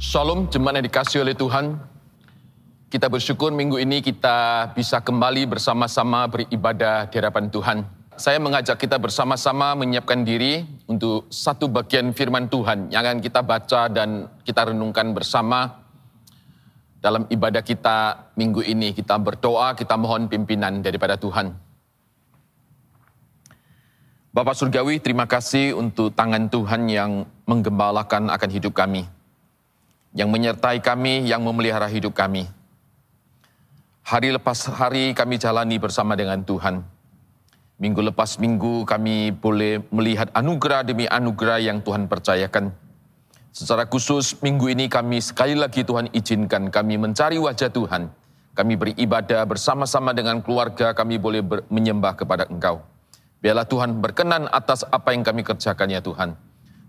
Shalom jemaat yang dikasih oleh Tuhan. Kita bersyukur minggu ini kita bisa kembali bersama-sama beribadah di hadapan Tuhan. Saya mengajak kita bersama-sama menyiapkan diri untuk satu bagian firman Tuhan yang akan kita baca dan kita renungkan bersama dalam ibadah kita minggu ini. Kita berdoa, kita mohon pimpinan daripada Tuhan. Bapak Surgawi, terima kasih untuk tangan Tuhan yang menggembalakan akan hidup kami. Yang menyertai kami, yang memelihara hidup kami. Hari lepas hari kami jalani bersama dengan Tuhan. Minggu lepas minggu kami boleh melihat anugerah demi anugerah yang Tuhan percayakan. Secara khusus minggu ini kami sekali lagi Tuhan izinkan kami mencari wajah Tuhan. Kami beribadah bersama-sama dengan keluarga kami boleh menyembah kepada Engkau. Biarlah Tuhan berkenan atas apa yang kami kerjakan ya Tuhan.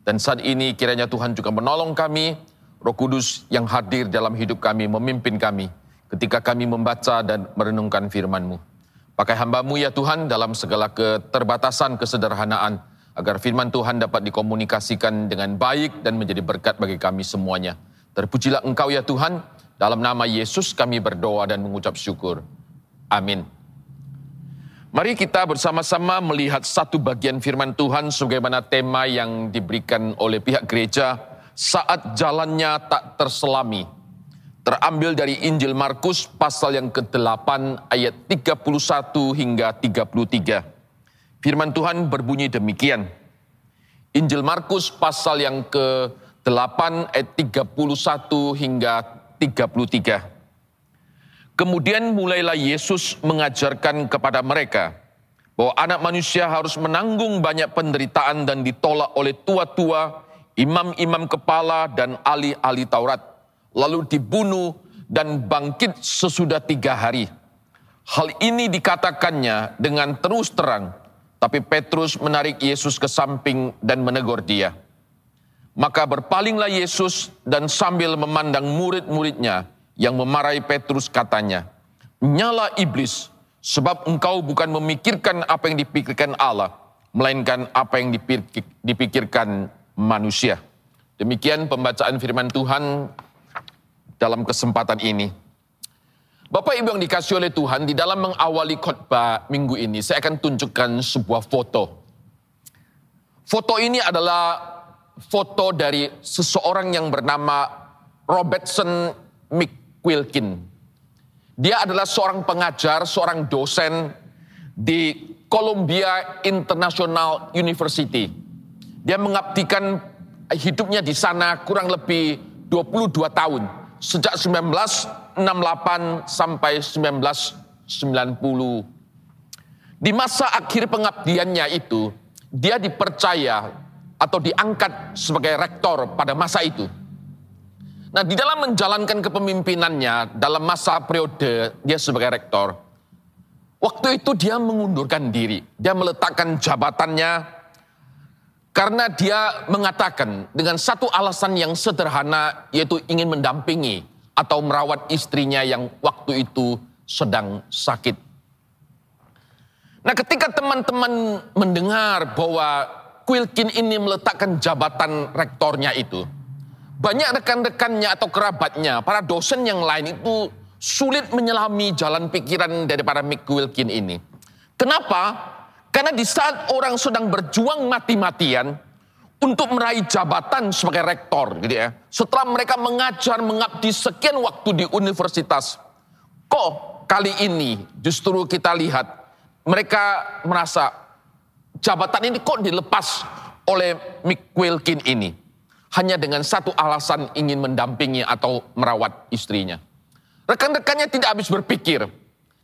Dan saat ini kiranya Tuhan juga menolong kami, Roh Kudus yang hadir dalam hidup kami, memimpin kami ketika kami membaca dan merenungkan firman-Mu. Pakai hambamu ya Tuhan dalam segala keterbatasan, kesederhanaan, agar firman Tuhan dapat dikomunikasikan dengan baik dan menjadi berkat bagi kami semuanya. Terpujilah Engkau ya Tuhan, dalam nama Yesus kami berdoa dan mengucap syukur. Amin. Mari kita bersama-sama melihat satu bagian firman Tuhan sebagaimana tema yang diberikan oleh pihak gereja saat jalannya tak terselami. Terambil dari Injil Markus pasal yang ke-8 ayat 31 hingga 33. Firman Tuhan berbunyi demikian. Injil Markus pasal yang ke-8 ayat 31 hingga 33. Kemudian mulailah Yesus mengajarkan kepada mereka bahwa anak manusia harus menanggung banyak penderitaan dan ditolak oleh tua-tua, imam-imam kepala dan ahli-ahli Taurat, lalu dibunuh dan bangkit sesudah tiga hari. Hal ini dikatakannya dengan terus terang, tapi Petrus menarik Yesus ke samping dan menegur dia. Maka berpalinglah Yesus dan sambil memandang murid-muridnya, yang memarahi Petrus katanya, Nyala iblis, sebab engkau bukan memikirkan apa yang dipikirkan Allah, melainkan apa yang dipikirkan manusia. Demikian pembacaan firman Tuhan dalam kesempatan ini. Bapak Ibu yang dikasih oleh Tuhan, di dalam mengawali khotbah minggu ini, saya akan tunjukkan sebuah foto. Foto ini adalah foto dari seseorang yang bernama Robertson Mc Quilkin. Dia adalah seorang pengajar, seorang dosen di Columbia International University. Dia mengabdikan hidupnya di sana kurang lebih 22 tahun. Sejak 1968 sampai 1990. Di masa akhir pengabdiannya itu, dia dipercaya atau diangkat sebagai rektor pada masa itu. Nah, di dalam menjalankan kepemimpinannya dalam masa periode dia sebagai rektor, waktu itu dia mengundurkan diri. Dia meletakkan jabatannya karena dia mengatakan dengan satu alasan yang sederhana yaitu ingin mendampingi atau merawat istrinya yang waktu itu sedang sakit. Nah, ketika teman-teman mendengar bahwa Quilkin ini meletakkan jabatan rektornya itu, banyak rekan-rekannya atau kerabatnya, para dosen yang lain itu sulit menyelami jalan pikiran daripada Mick Wilkin ini. Kenapa? Karena di saat orang sedang berjuang mati-matian untuk meraih jabatan sebagai rektor, gitu ya. Setelah mereka mengajar, mengabdi sekian waktu di universitas, kok kali ini justru kita lihat mereka merasa jabatan ini kok dilepas oleh Mick Wilkin ini hanya dengan satu alasan ingin mendampingi atau merawat istrinya. Rekan-rekannya tidak habis berpikir,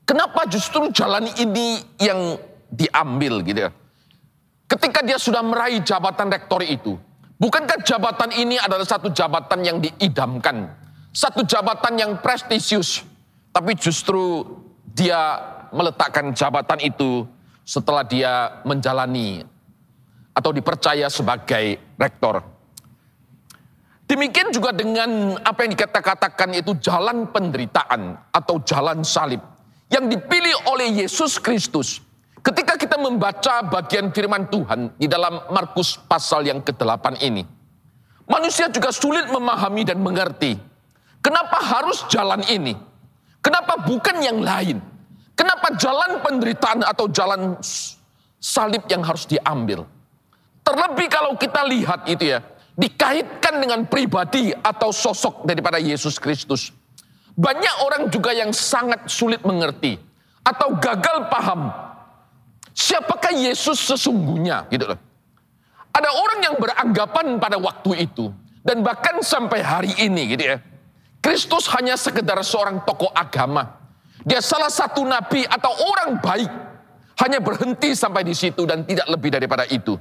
kenapa justru jalan ini yang diambil gitu ya. Ketika dia sudah meraih jabatan rektor itu, bukankah jabatan ini adalah satu jabatan yang diidamkan, satu jabatan yang prestisius, tapi justru dia meletakkan jabatan itu setelah dia menjalani atau dipercaya sebagai rektor. Demikian juga dengan apa yang dikatakan itu jalan penderitaan atau jalan salib yang dipilih oleh Yesus Kristus. Ketika kita membaca bagian firman Tuhan di dalam Markus pasal yang ke-8 ini, Manusia juga sulit memahami dan mengerti. Kenapa harus jalan ini? Kenapa bukan yang lain? Kenapa jalan penderitaan atau jalan salib yang harus diambil? Terlebih kalau kita lihat itu ya, dikaitkan dengan pribadi atau sosok daripada Yesus Kristus. Banyak orang juga yang sangat sulit mengerti atau gagal paham siapakah Yesus sesungguhnya gitu loh. Ada orang yang beranggapan pada waktu itu dan bahkan sampai hari ini gitu ya. Kristus hanya sekedar seorang tokoh agama. Dia salah satu nabi atau orang baik. Hanya berhenti sampai di situ dan tidak lebih daripada itu.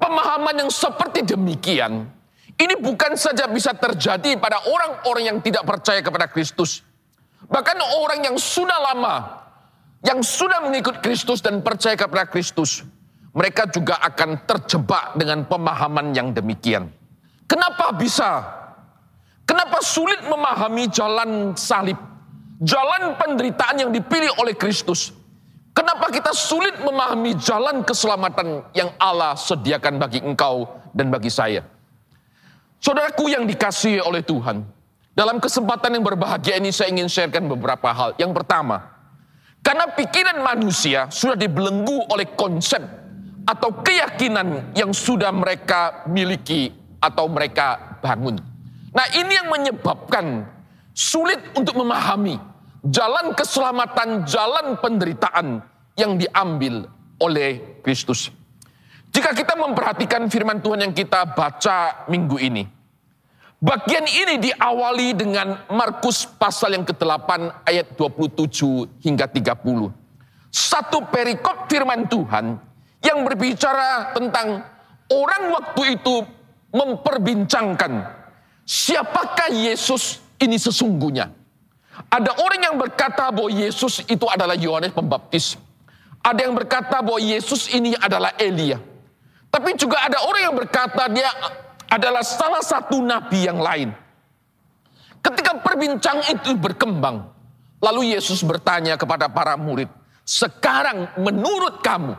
Pemahaman yang seperti demikian, ini bukan saja bisa terjadi pada orang-orang yang tidak percaya kepada Kristus. Bahkan orang yang sudah lama, yang sudah mengikut Kristus dan percaya kepada Kristus, mereka juga akan terjebak dengan pemahaman yang demikian. Kenapa bisa? Kenapa sulit memahami jalan salib? Jalan penderitaan yang dipilih oleh Kristus. Kenapa kita sulit memahami jalan keselamatan yang Allah sediakan bagi engkau dan bagi saya? Saudaraku yang dikasihi oleh Tuhan, dalam kesempatan yang berbahagia ini saya ingin sharekan beberapa hal. Yang pertama, karena pikiran manusia sudah dibelenggu oleh konsep atau keyakinan yang sudah mereka miliki atau mereka bangun. Nah, ini yang menyebabkan sulit untuk memahami jalan keselamatan, jalan penderitaan yang diambil oleh Kristus. Jika kita memperhatikan firman Tuhan yang kita baca minggu ini, bagian ini diawali dengan Markus pasal yang ke-8 ayat 27 hingga 30. Satu perikop firman Tuhan yang berbicara tentang orang waktu itu memperbincangkan siapakah Yesus ini sesungguhnya. Ada orang yang berkata bahwa Yesus itu adalah Yohanes Pembaptis. Ada yang berkata bahwa Yesus ini adalah Elia. Tapi juga ada orang yang berkata dia adalah salah satu nabi yang lain. Ketika perbincangan itu berkembang, lalu Yesus bertanya kepada para murid, "Sekarang menurut kamu,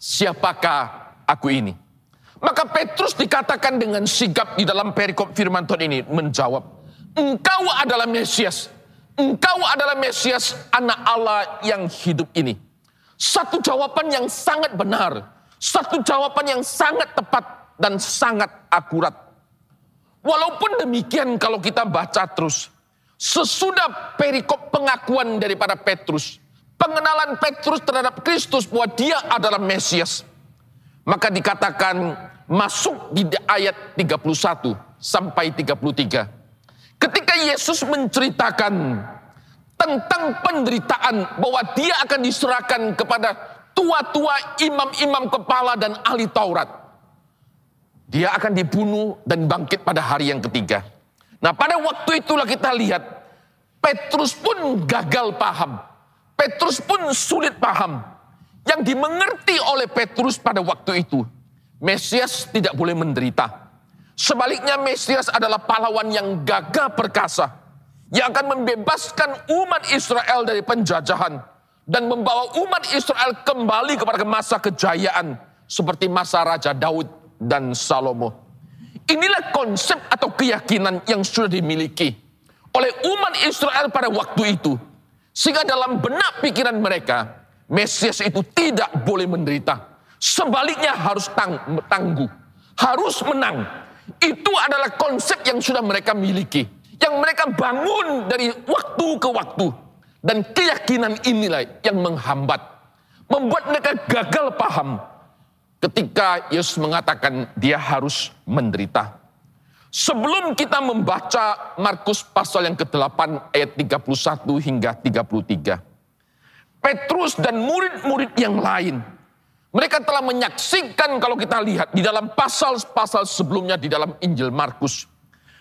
siapakah aku ini?" Maka Petrus dikatakan dengan sigap di dalam perikop firman Tuhan ini menjawab, "Engkau adalah Mesias." Engkau adalah Mesias anak Allah yang hidup ini. Satu jawaban yang sangat benar. Satu jawaban yang sangat tepat dan sangat akurat. Walaupun demikian kalau kita baca terus. Sesudah perikop pengakuan daripada Petrus. Pengenalan Petrus terhadap Kristus bahwa dia adalah Mesias. Maka dikatakan masuk di ayat 31 sampai 33 Ketika Yesus menceritakan tentang penderitaan bahwa dia akan diserahkan kepada tua-tua imam-imam kepala dan ahli Taurat. Dia akan dibunuh dan bangkit pada hari yang ketiga. Nah pada waktu itulah kita lihat Petrus pun gagal paham. Petrus pun sulit paham. Yang dimengerti oleh Petrus pada waktu itu. Mesias tidak boleh menderita. Sebaliknya Mesias adalah pahlawan yang gagah perkasa. Yang akan membebaskan umat Israel dari penjajahan. Dan membawa umat Israel kembali kepada masa kejayaan. Seperti masa Raja Daud dan Salomo. Inilah konsep atau keyakinan yang sudah dimiliki oleh umat Israel pada waktu itu. Sehingga dalam benak pikiran mereka, Mesias itu tidak boleh menderita. Sebaliknya harus tang tangguh, harus menang, itu adalah konsep yang sudah mereka miliki. Yang mereka bangun dari waktu ke waktu. Dan keyakinan inilah yang menghambat. Membuat mereka gagal paham. Ketika Yesus mengatakan dia harus menderita. Sebelum kita membaca Markus pasal yang ke-8 ayat 31 hingga 33. Petrus dan murid-murid yang lain mereka telah menyaksikan kalau kita lihat di dalam pasal-pasal sebelumnya di dalam Injil Markus.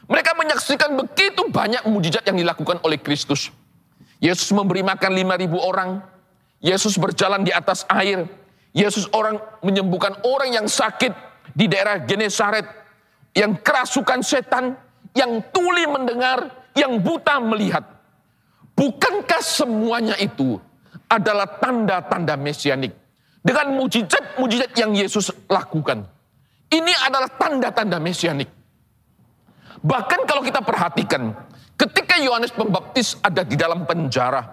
Mereka menyaksikan begitu banyak mujizat yang dilakukan oleh Kristus. Yesus memberi makan 5000 orang. Yesus berjalan di atas air. Yesus orang menyembuhkan orang yang sakit di daerah Genesaret. Yang kerasukan setan, yang tuli mendengar, yang buta melihat. Bukankah semuanya itu adalah tanda-tanda mesianik? Dengan mujizat-mujizat yang Yesus lakukan. Ini adalah tanda-tanda mesianik. Bahkan kalau kita perhatikan, ketika Yohanes Pembaptis ada di dalam penjara,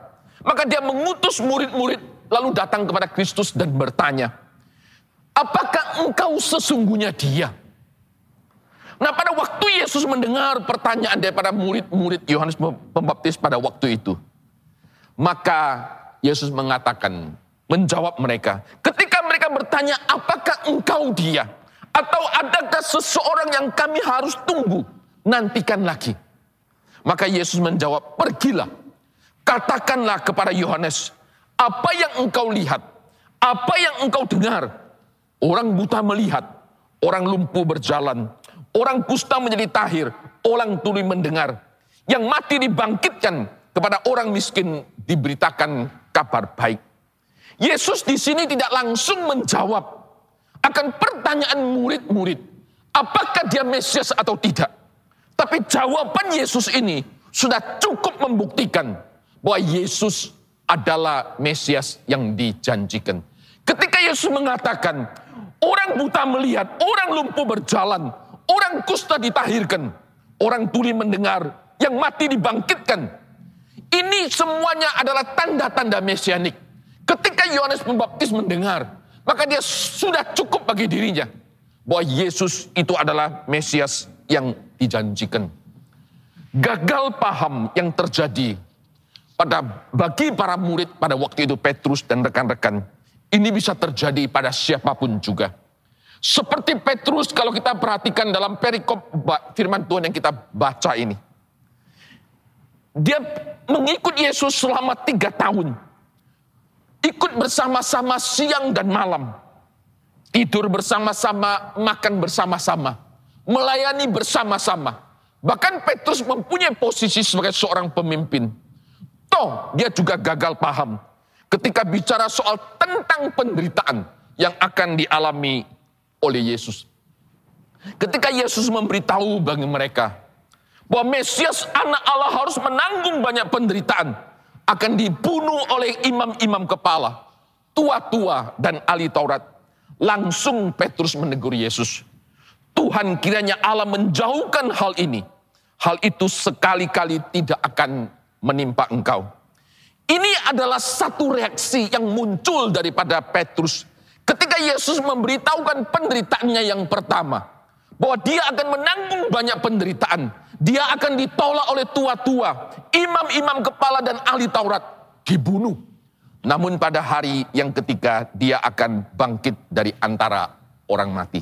maka dia mengutus murid-murid lalu datang kepada Kristus dan bertanya, apakah engkau sesungguhnya dia? Nah pada waktu Yesus mendengar pertanyaan daripada murid-murid Yohanes Pembaptis pada waktu itu, maka Yesus mengatakan, menjawab mereka, ketika mereka bertanya, apakah engkau dia? Atau adakah seseorang yang kami harus tunggu? nantikan lagi. Maka Yesus menjawab, pergilah. Katakanlah kepada Yohanes, apa yang engkau lihat, apa yang engkau dengar. Orang buta melihat, orang lumpuh berjalan, orang kusta menjadi tahir, orang tuli mendengar. Yang mati dibangkitkan, kepada orang miskin diberitakan kabar baik. Yesus di sini tidak langsung menjawab akan pertanyaan murid-murid, apakah dia Mesias atau tidak. Tapi jawaban Yesus ini sudah cukup membuktikan bahwa Yesus adalah Mesias yang dijanjikan. Ketika Yesus mengatakan, orang buta melihat, orang lumpuh berjalan, orang kusta ditahirkan, orang tuli mendengar, yang mati dibangkitkan. Ini semuanya adalah tanda-tanda mesianik. Ketika Yohanes Pembaptis mendengar, maka dia sudah cukup bagi dirinya bahwa Yesus itu adalah Mesias yang dijanjikan. Gagal paham yang terjadi pada bagi para murid pada waktu itu Petrus dan rekan-rekan ini bisa terjadi pada siapa pun juga. Seperti Petrus kalau kita perhatikan dalam perikop firman Tuhan yang kita baca ini. Dia mengikut Yesus selama tiga tahun. Ikut bersama-sama siang dan malam. Tidur bersama-sama, makan bersama-sama melayani bersama-sama. Bahkan Petrus mempunyai posisi sebagai seorang pemimpin. Toh dia juga gagal paham ketika bicara soal tentang penderitaan yang akan dialami oleh Yesus. Ketika Yesus memberitahu bagi mereka bahwa Mesias anak Allah harus menanggung banyak penderitaan, akan dibunuh oleh imam-imam kepala, tua-tua dan ahli Taurat. Langsung Petrus menegur Yesus. Tuhan kiranya Allah menjauhkan hal ini. Hal itu sekali-kali tidak akan menimpa engkau. Ini adalah satu reaksi yang muncul daripada Petrus ketika Yesus memberitahukan penderitaannya yang pertama. Bahwa dia akan menanggung banyak penderitaan. Dia akan ditolak oleh tua-tua, imam-imam kepala dan ahli Taurat. Dibunuh. Namun pada hari yang ketiga dia akan bangkit dari antara orang mati.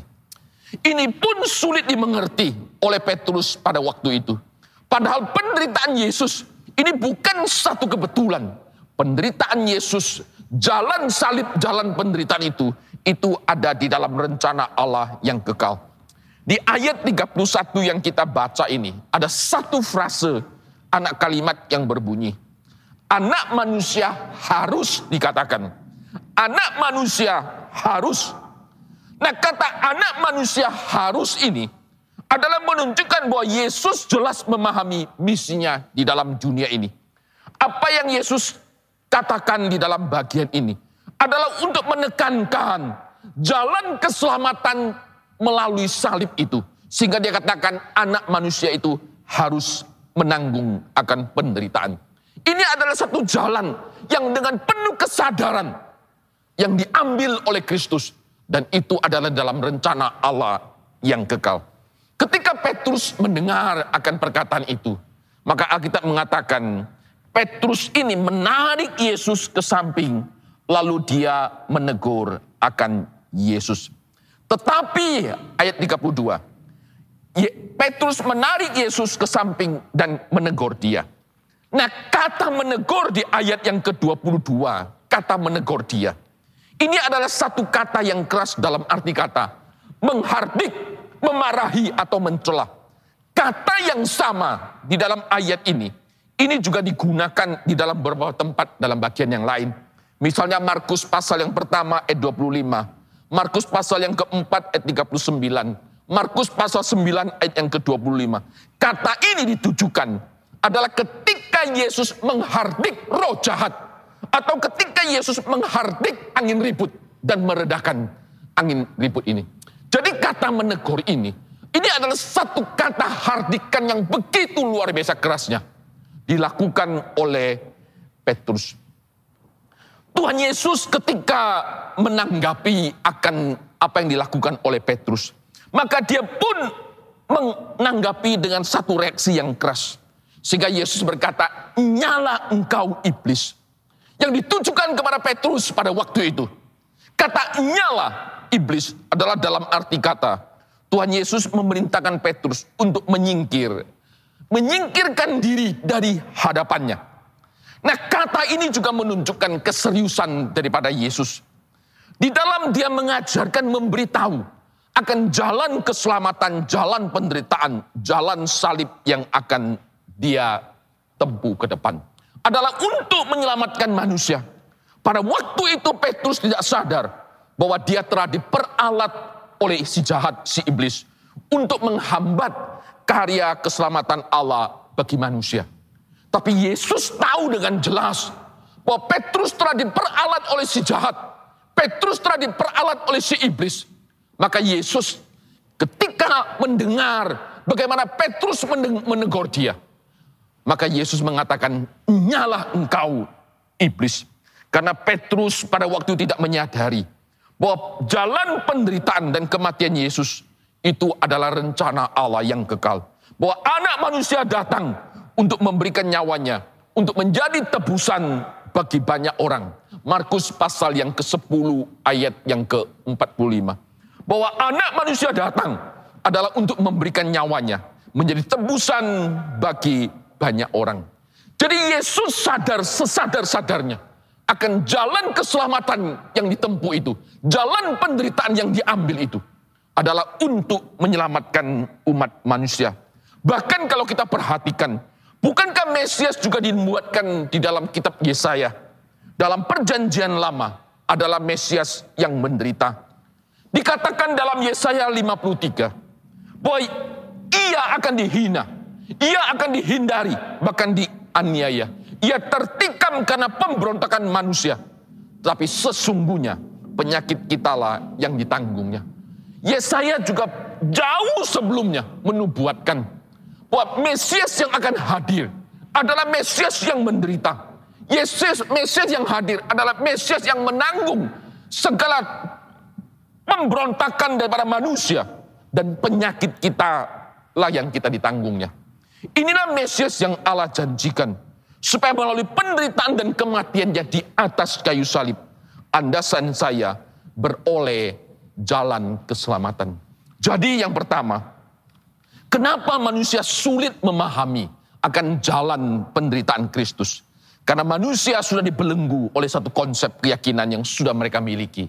Ini pun sulit dimengerti oleh Petrus pada waktu itu. Padahal penderitaan Yesus ini bukan satu kebetulan. Penderitaan Yesus, jalan salib, jalan penderitaan itu, itu ada di dalam rencana Allah yang kekal. Di ayat 31 yang kita baca ini, ada satu frase anak kalimat yang berbunyi. Anak manusia harus dikatakan. Anak manusia harus Nah kata anak manusia harus ini adalah menunjukkan bahwa Yesus jelas memahami misinya di dalam dunia ini. Apa yang Yesus katakan di dalam bagian ini adalah untuk menekankan jalan keselamatan melalui salib itu. Sehingga dia katakan anak manusia itu harus menanggung akan penderitaan. Ini adalah satu jalan yang dengan penuh kesadaran yang diambil oleh Kristus dan itu adalah dalam rencana Allah yang kekal. Ketika Petrus mendengar akan perkataan itu, maka Alkitab mengatakan Petrus ini menarik Yesus ke samping, lalu dia menegur akan Yesus. Tetapi ayat 32, Petrus menarik Yesus ke samping dan menegur dia. Nah kata menegur di ayat yang ke-22, kata menegur dia. Ini adalah satu kata yang keras dalam arti kata menghardik, memarahi atau mencela. Kata yang sama di dalam ayat ini, ini juga digunakan di dalam beberapa tempat dalam bagian yang lain. Misalnya Markus pasal yang pertama ayat 25, Markus pasal yang keempat ayat 39, Markus pasal 9 ayat yang ke-25. Kata ini ditujukan adalah ketika Yesus menghardik roh jahat atau ketika Yesus menghardik angin ribut dan meredakan angin ribut ini. Jadi kata menegur ini Ini adalah satu kata hardikan yang begitu luar biasa kerasnya. Dilakukan oleh Petrus. Tuhan Yesus ketika menanggapi akan apa yang dilakukan oleh Petrus. Maka dia pun menanggapi dengan satu reaksi yang keras. Sehingga Yesus berkata, nyala engkau iblis. Yang ditujukan kepada Petrus pada waktu itu. Kata nyala iblis adalah dalam arti kata Tuhan Yesus memerintahkan Petrus untuk menyingkir. Menyingkirkan diri dari hadapannya. Nah kata ini juga menunjukkan keseriusan daripada Yesus. Di dalam dia mengajarkan memberitahu akan jalan keselamatan, jalan penderitaan, jalan salib yang akan dia tempuh ke depan. Adalah untuk menyelamatkan manusia. Pada waktu itu Petrus tidak sadar bahwa dia telah diperalat oleh si jahat, si iblis untuk menghambat karya keselamatan Allah bagi manusia. Tapi Yesus tahu dengan jelas bahwa Petrus telah diperalat oleh si jahat. Petrus telah diperalat oleh si iblis. Maka Yesus ketika mendengar bagaimana Petrus menegur dia. Maka Yesus mengatakan, nyalah engkau iblis. Karena Petrus pada waktu tidak menyadari bahwa jalan penderitaan dan kematian Yesus itu adalah rencana Allah yang kekal. Bahwa anak manusia datang untuk memberikan nyawanya, untuk menjadi tebusan bagi banyak orang. Markus pasal yang ke-10 ayat yang ke-45. Bahwa anak manusia datang adalah untuk memberikan nyawanya, menjadi tebusan bagi banyak orang. Jadi Yesus sadar sesadar-sadarnya akan jalan keselamatan yang ditempuh itu, jalan penderitaan yang diambil itu adalah untuk menyelamatkan umat manusia. Bahkan kalau kita perhatikan, bukankah Mesias juga dibuatkan di dalam kitab Yesaya? Dalam perjanjian lama adalah Mesias yang menderita. Dikatakan dalam Yesaya 53 bahwa ia akan dihina, ia akan dihindari, bahkan dianiaya ia tertikam karena pemberontakan manusia. Tapi sesungguhnya penyakit kitalah yang ditanggungnya. Yesaya juga jauh sebelumnya menubuatkan bahwa Mesias yang akan hadir adalah Mesias yang menderita. Yesus Mesias yang hadir adalah Mesias yang menanggung segala pemberontakan daripada manusia dan penyakit kita lah yang kita ditanggungnya. Inilah Mesias yang Allah janjikan supaya melalui penderitaan dan kematiannya di atas kayu salib, Anda dan saya beroleh jalan keselamatan. Jadi yang pertama, kenapa manusia sulit memahami akan jalan penderitaan Kristus? Karena manusia sudah dibelenggu oleh satu konsep keyakinan yang sudah mereka miliki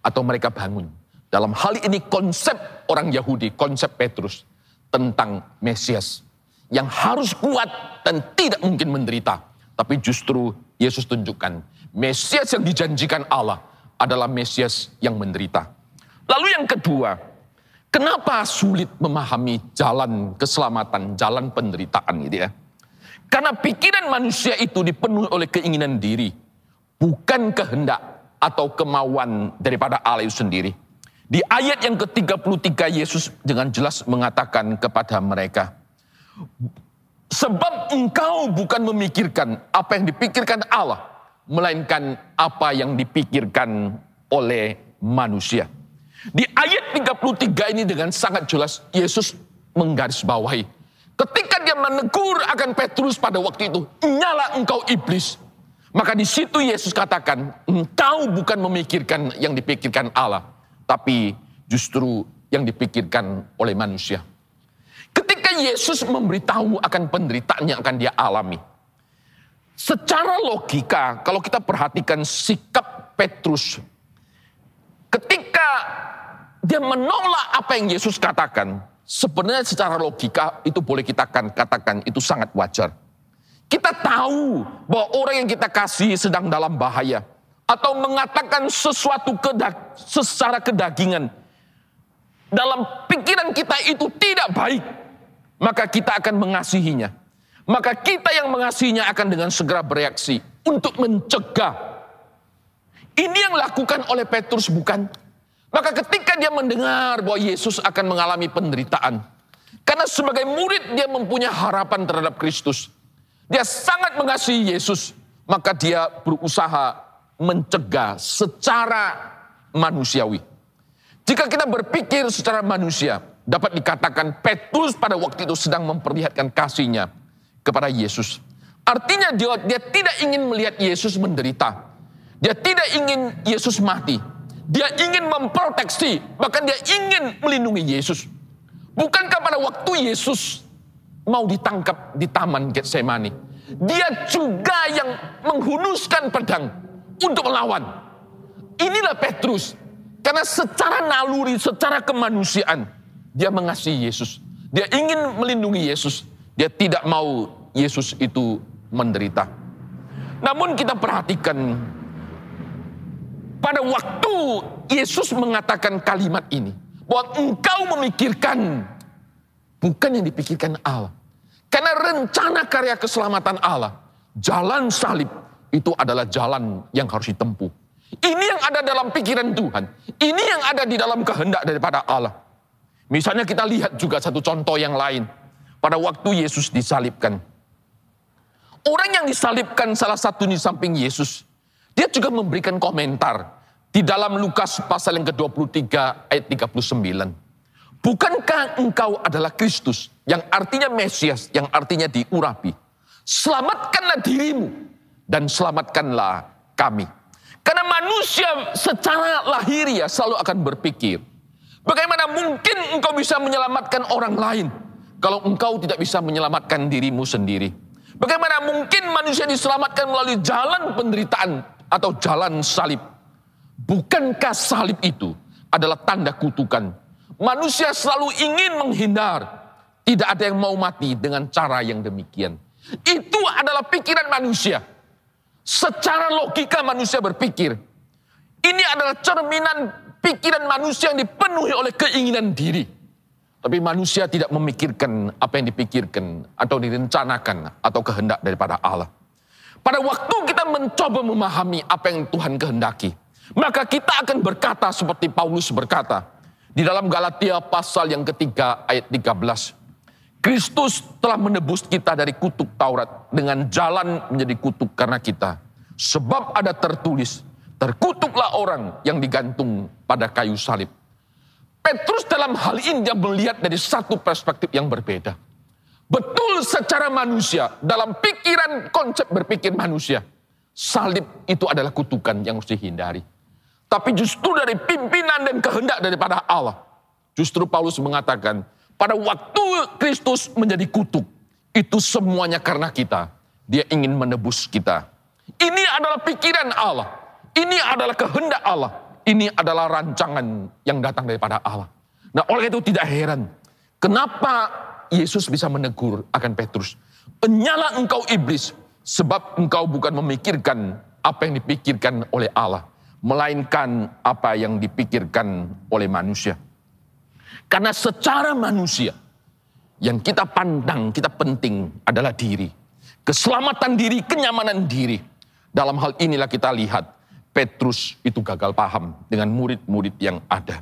atau mereka bangun. Dalam hal ini konsep orang Yahudi, konsep Petrus tentang Mesias yang harus kuat dan tidak mungkin menderita. Tapi justru Yesus tunjukkan Mesias yang dijanjikan Allah adalah Mesias yang menderita. Lalu yang kedua, kenapa sulit memahami jalan keselamatan, jalan penderitaan gitu ya? Karena pikiran manusia itu dipenuhi oleh keinginan diri, bukan kehendak atau kemauan daripada Allah itu sendiri. Di ayat yang ke-33 Yesus dengan jelas mengatakan kepada mereka, Sebab engkau bukan memikirkan apa yang dipikirkan Allah, melainkan apa yang dipikirkan oleh manusia. Di ayat 33 ini dengan sangat jelas Yesus menggarisbawahi. Ketika dia menegur akan Petrus pada waktu itu, nyala engkau iblis. Maka di situ Yesus katakan, engkau bukan memikirkan yang dipikirkan Allah, tapi justru yang dipikirkan oleh manusia. Yesus memberitahu akan penderitaan yang akan dia alami. Secara logika, kalau kita perhatikan sikap Petrus, ketika dia menolak apa yang Yesus katakan, sebenarnya secara logika itu boleh kita kan katakan itu sangat wajar. Kita tahu bahwa orang yang kita kasih sedang dalam bahaya atau mengatakan sesuatu secara kedagingan dalam pikiran kita itu tidak baik maka kita akan mengasihinya. Maka kita yang mengasihinya akan dengan segera bereaksi untuk mencegah. Ini yang lakukan oleh Petrus bukan? Maka ketika dia mendengar bahwa Yesus akan mengalami penderitaan, karena sebagai murid dia mempunyai harapan terhadap Kristus. Dia sangat mengasihi Yesus, maka dia berusaha mencegah secara manusiawi. Jika kita berpikir secara manusia, dapat dikatakan Petrus pada waktu itu sedang memperlihatkan kasihnya kepada Yesus. Artinya dia, dia tidak ingin melihat Yesus menderita. Dia tidak ingin Yesus mati. Dia ingin memproteksi, bahkan dia ingin melindungi Yesus. Bukankah pada waktu Yesus mau ditangkap di taman Getsemani, dia juga yang menghunuskan pedang untuk melawan. Inilah Petrus. Karena secara naluri, secara kemanusiaan, dia mengasihi Yesus. Dia ingin melindungi Yesus. Dia tidak mau Yesus itu menderita. Namun kita perhatikan pada waktu Yesus mengatakan kalimat ini, bahwa engkau memikirkan bukan yang dipikirkan Allah. Karena rencana karya keselamatan Allah, jalan salib itu adalah jalan yang harus ditempuh. Ini yang ada dalam pikiran Tuhan. Ini yang ada di dalam kehendak daripada Allah. Misalnya kita lihat juga satu contoh yang lain. Pada waktu Yesus disalibkan. Orang yang disalibkan salah satu di samping Yesus dia juga memberikan komentar di dalam Lukas pasal yang ke-23 ayat 39. Bukankah engkau adalah Kristus yang artinya Mesias, yang artinya diurapi? Selamatkanlah dirimu dan selamatkanlah kami. Karena manusia secara lahiriah selalu akan berpikir, bagaimana mungkin engkau bisa menyelamatkan orang lain kalau engkau tidak bisa menyelamatkan dirimu sendiri? Bagaimana mungkin manusia diselamatkan melalui jalan penderitaan atau jalan salib. Bukankah salib itu adalah tanda kutukan? Manusia selalu ingin menghindar. Tidak ada yang mau mati dengan cara yang demikian. Itu adalah pikiran manusia. Secara logika manusia berpikir. Ini adalah cerminan pikiran manusia yang dipenuhi oleh keinginan diri. Tapi manusia tidak memikirkan apa yang dipikirkan atau direncanakan atau kehendak daripada Allah. Pada waktu kita mencoba memahami apa yang Tuhan kehendaki, maka kita akan berkata seperti Paulus berkata di dalam Galatia pasal yang ketiga ayat 13. Kristus telah menebus kita dari kutuk Taurat dengan jalan menjadi kutuk karena kita. Sebab ada tertulis, terkutuklah orang yang digantung pada kayu salib. Petrus dalam hal ini dia melihat dari satu perspektif yang berbeda. Betul secara manusia, dalam pikiran konsep berpikir manusia, salib itu adalah kutukan yang harus dihindari. Tapi justru dari pimpinan dan kehendak daripada Allah, justru Paulus mengatakan, pada waktu Kristus menjadi kutuk, itu semuanya karena kita. Dia ingin menebus kita. Ini adalah pikiran Allah. Ini adalah kehendak Allah. Ini adalah rancangan yang datang daripada Allah. Nah oleh itu tidak heran. Kenapa Yesus bisa menegur akan Petrus. Enyala engkau iblis, sebab engkau bukan memikirkan apa yang dipikirkan oleh Allah, melainkan apa yang dipikirkan oleh manusia. Karena secara manusia, yang kita pandang, kita penting adalah diri. Keselamatan diri, kenyamanan diri. Dalam hal inilah kita lihat Petrus itu gagal paham dengan murid-murid yang ada.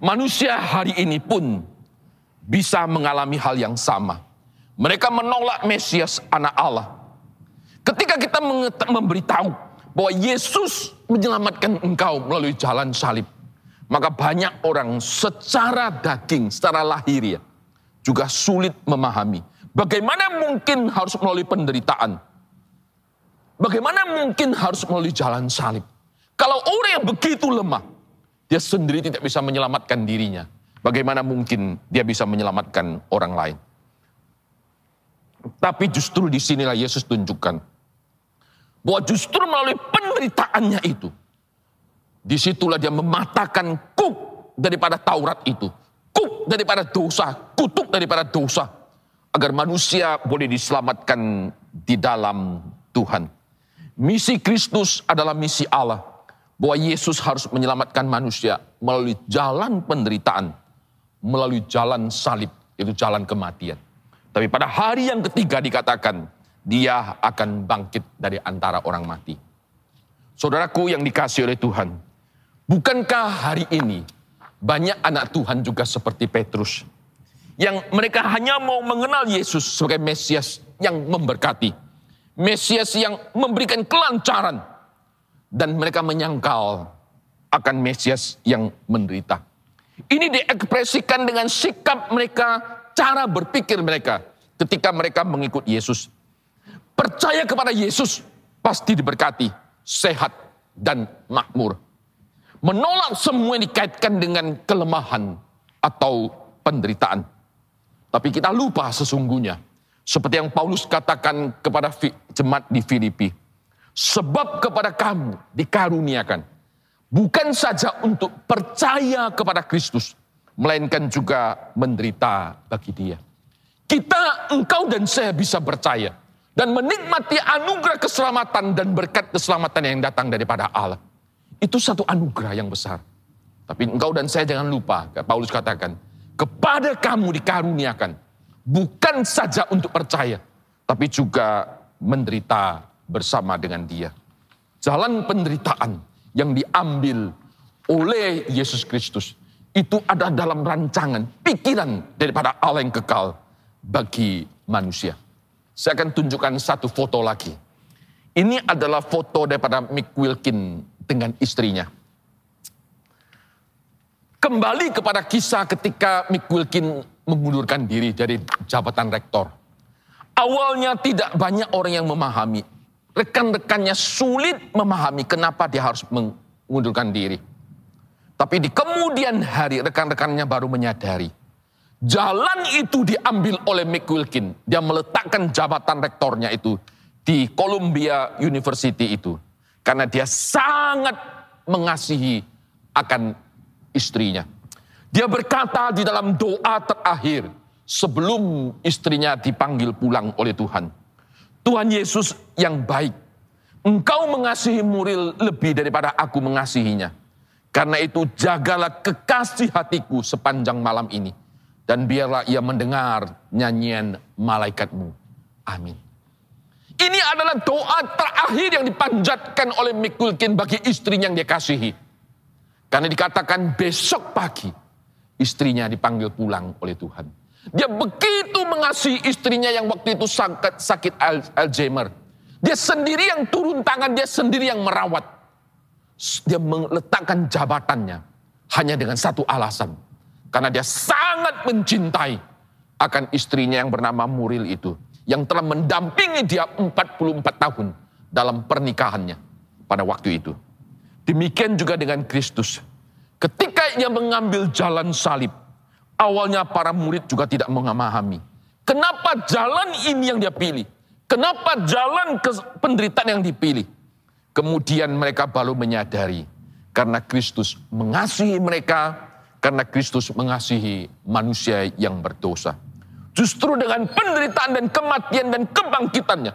Manusia hari ini pun bisa mengalami hal yang sama. Mereka menolak Mesias anak Allah. Ketika kita memberitahu bahwa Yesus menyelamatkan engkau melalui jalan salib, maka banyak orang secara daging, secara lahiriah juga sulit memahami bagaimana mungkin harus melalui penderitaan. Bagaimana mungkin harus melalui jalan salib? Kalau orang yang begitu lemah, dia sendiri tidak bisa menyelamatkan dirinya Bagaimana mungkin dia bisa menyelamatkan orang lain? Tapi justru di sinilah Yesus tunjukkan bahwa justru melalui penderitaannya itu, di situlah dia mematahkan kuk daripada Taurat itu, kuk daripada dosa, kutuk daripada dosa, agar manusia boleh diselamatkan di dalam Tuhan. Misi Kristus adalah misi Allah, bahwa Yesus harus menyelamatkan manusia melalui jalan penderitaan melalui jalan salib, itu jalan kematian. Tapi pada hari yang ketiga dikatakan, dia akan bangkit dari antara orang mati. Saudaraku yang dikasih oleh Tuhan, Bukankah hari ini banyak anak Tuhan juga seperti Petrus yang mereka hanya mau mengenal Yesus sebagai Mesias yang memberkati, Mesias yang memberikan kelancaran, dan mereka menyangkal akan Mesias yang menderita. Ini diekspresikan dengan sikap mereka, cara berpikir mereka ketika mereka mengikut Yesus. Percaya kepada Yesus pasti diberkati, sehat, dan makmur. Menolak semua yang dikaitkan dengan kelemahan atau penderitaan. Tapi kita lupa sesungguhnya. Seperti yang Paulus katakan kepada jemaat di Filipi. Sebab kepada kamu dikaruniakan. Bukan saja untuk percaya kepada Kristus. Melainkan juga menderita bagi dia. Kita, engkau dan saya bisa percaya. Dan menikmati anugerah keselamatan dan berkat keselamatan yang datang daripada Allah. Itu satu anugerah yang besar. Tapi engkau dan saya jangan lupa, Paulus katakan, kepada kamu dikaruniakan. Bukan saja untuk percaya, tapi juga menderita bersama dengan dia. Jalan penderitaan yang diambil oleh Yesus Kristus itu ada dalam rancangan pikiran daripada Allah yang kekal bagi manusia. Saya akan tunjukkan satu foto lagi. Ini adalah foto daripada Mick Wilkin dengan istrinya. Kembali kepada kisah ketika Mick Wilkin mengundurkan diri dari jabatan rektor. Awalnya tidak banyak orang yang memahami. Rekan-rekannya sulit memahami kenapa dia harus mengundurkan diri. Tapi di kemudian hari rekan-rekannya baru menyadari. Jalan itu diambil oleh Mick Wilkin. Dia meletakkan jabatan rektornya itu di Columbia University itu. Karena dia sangat mengasihi akan istrinya. Dia berkata di dalam doa terakhir sebelum istrinya dipanggil pulang oleh Tuhan. Tuhan Yesus yang baik, engkau mengasihi Muril lebih daripada aku mengasihinya. Karena itu jagalah kekasih hatiku sepanjang malam ini. Dan biarlah ia mendengar nyanyian malaikatmu. Amin. Ini adalah doa terakhir yang dipanjatkan oleh Mikulkin bagi istrinya yang dia kasihi. Karena dikatakan besok pagi istrinya dipanggil pulang oleh Tuhan. Dia begitu mengasihi istrinya yang waktu itu sakit, sakit Alzheimer. Dia sendiri yang turun tangan, dia sendiri yang merawat. Dia meletakkan jabatannya hanya dengan satu alasan. Karena dia sangat mencintai akan istrinya yang bernama Muril itu. Yang telah mendampingi dia 44 tahun dalam pernikahannya pada waktu itu. Demikian juga dengan Kristus. Ketika ia mengambil jalan salib, awalnya para murid juga tidak memahami. Kenapa jalan ini yang dia pilih? Kenapa jalan ke penderitaan yang dipilih? Kemudian mereka baru menyadari karena Kristus mengasihi mereka, karena Kristus mengasihi manusia yang berdosa. Justru dengan penderitaan dan kematian dan kebangkitannya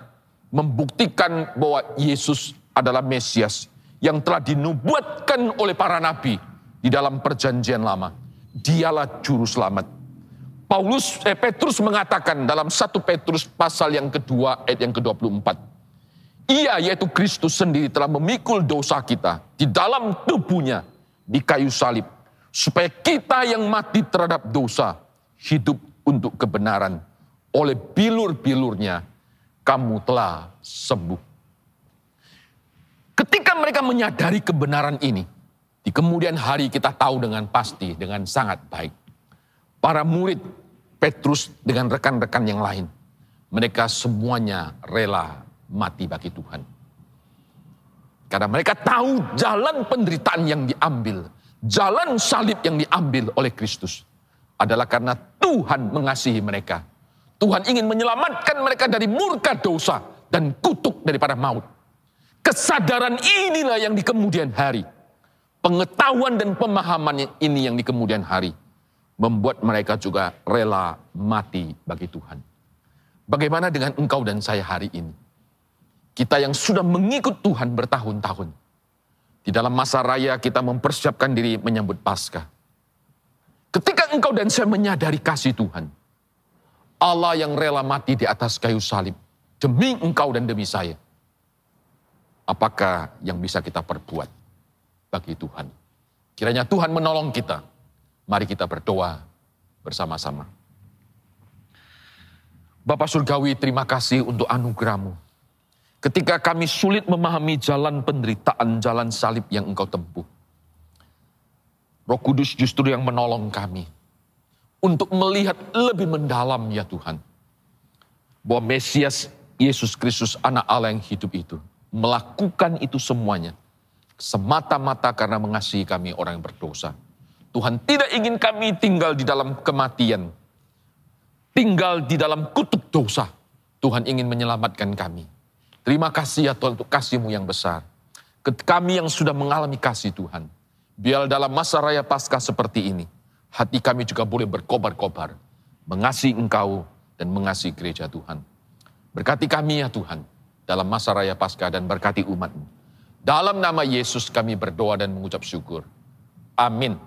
membuktikan bahwa Yesus adalah Mesias yang telah dinubuatkan oleh para nabi di dalam perjanjian lama. Dialah juru selamat. Paulus eh, Petrus mengatakan dalam satu Petrus pasal yang kedua ayat yang ke-24. Ia yaitu Kristus sendiri telah memikul dosa kita di dalam tubuhnya di kayu salib supaya kita yang mati terhadap dosa hidup untuk kebenaran oleh bilur-bilurnya kamu telah sembuh. Ketika mereka menyadari kebenaran ini, di kemudian hari kita tahu dengan pasti, dengan sangat baik. Para murid Petrus dengan rekan-rekan yang lain, mereka semuanya rela mati bagi Tuhan. Karena mereka tahu jalan penderitaan yang diambil, jalan salib yang diambil oleh Kristus adalah karena Tuhan mengasihi mereka. Tuhan ingin menyelamatkan mereka dari murka dosa dan kutuk daripada maut. Kesadaran inilah yang di kemudian hari. Pengetahuan dan pemahaman ini yang di kemudian hari. Membuat mereka juga rela mati bagi Tuhan. Bagaimana dengan engkau dan saya hari ini? Kita yang sudah mengikut Tuhan bertahun-tahun. Di dalam masa raya kita mempersiapkan diri menyambut Paskah. Ketika engkau dan saya menyadari kasih Tuhan. Allah yang rela mati di atas kayu salib. Demi engkau dan demi saya apakah yang bisa kita perbuat bagi Tuhan? Kiranya Tuhan menolong kita. Mari kita berdoa bersama-sama. Bapak Surgawi, terima kasih untuk anugerahmu. Ketika kami sulit memahami jalan penderitaan, jalan salib yang engkau tempuh. Roh Kudus justru yang menolong kami. Untuk melihat lebih mendalam ya Tuhan. Bahwa Mesias Yesus Kristus anak Allah yang hidup itu. Melakukan itu semuanya. Semata-mata karena mengasihi kami orang yang berdosa. Tuhan tidak ingin kami tinggal di dalam kematian tinggal di dalam kutub dosa. Tuhan ingin menyelamatkan kami. Terima kasih ya Tuhan untuk kasih-Mu yang besar. Kami yang sudah mengalami kasih Tuhan. Biar dalam masa raya Paskah seperti ini, hati kami juga boleh berkobar-kobar. Mengasihi Engkau dan mengasihi gereja Tuhan. Berkati kami ya Tuhan, dalam masa raya Paskah dan berkati umat-Mu. Dalam nama Yesus kami berdoa dan mengucap syukur. Amin.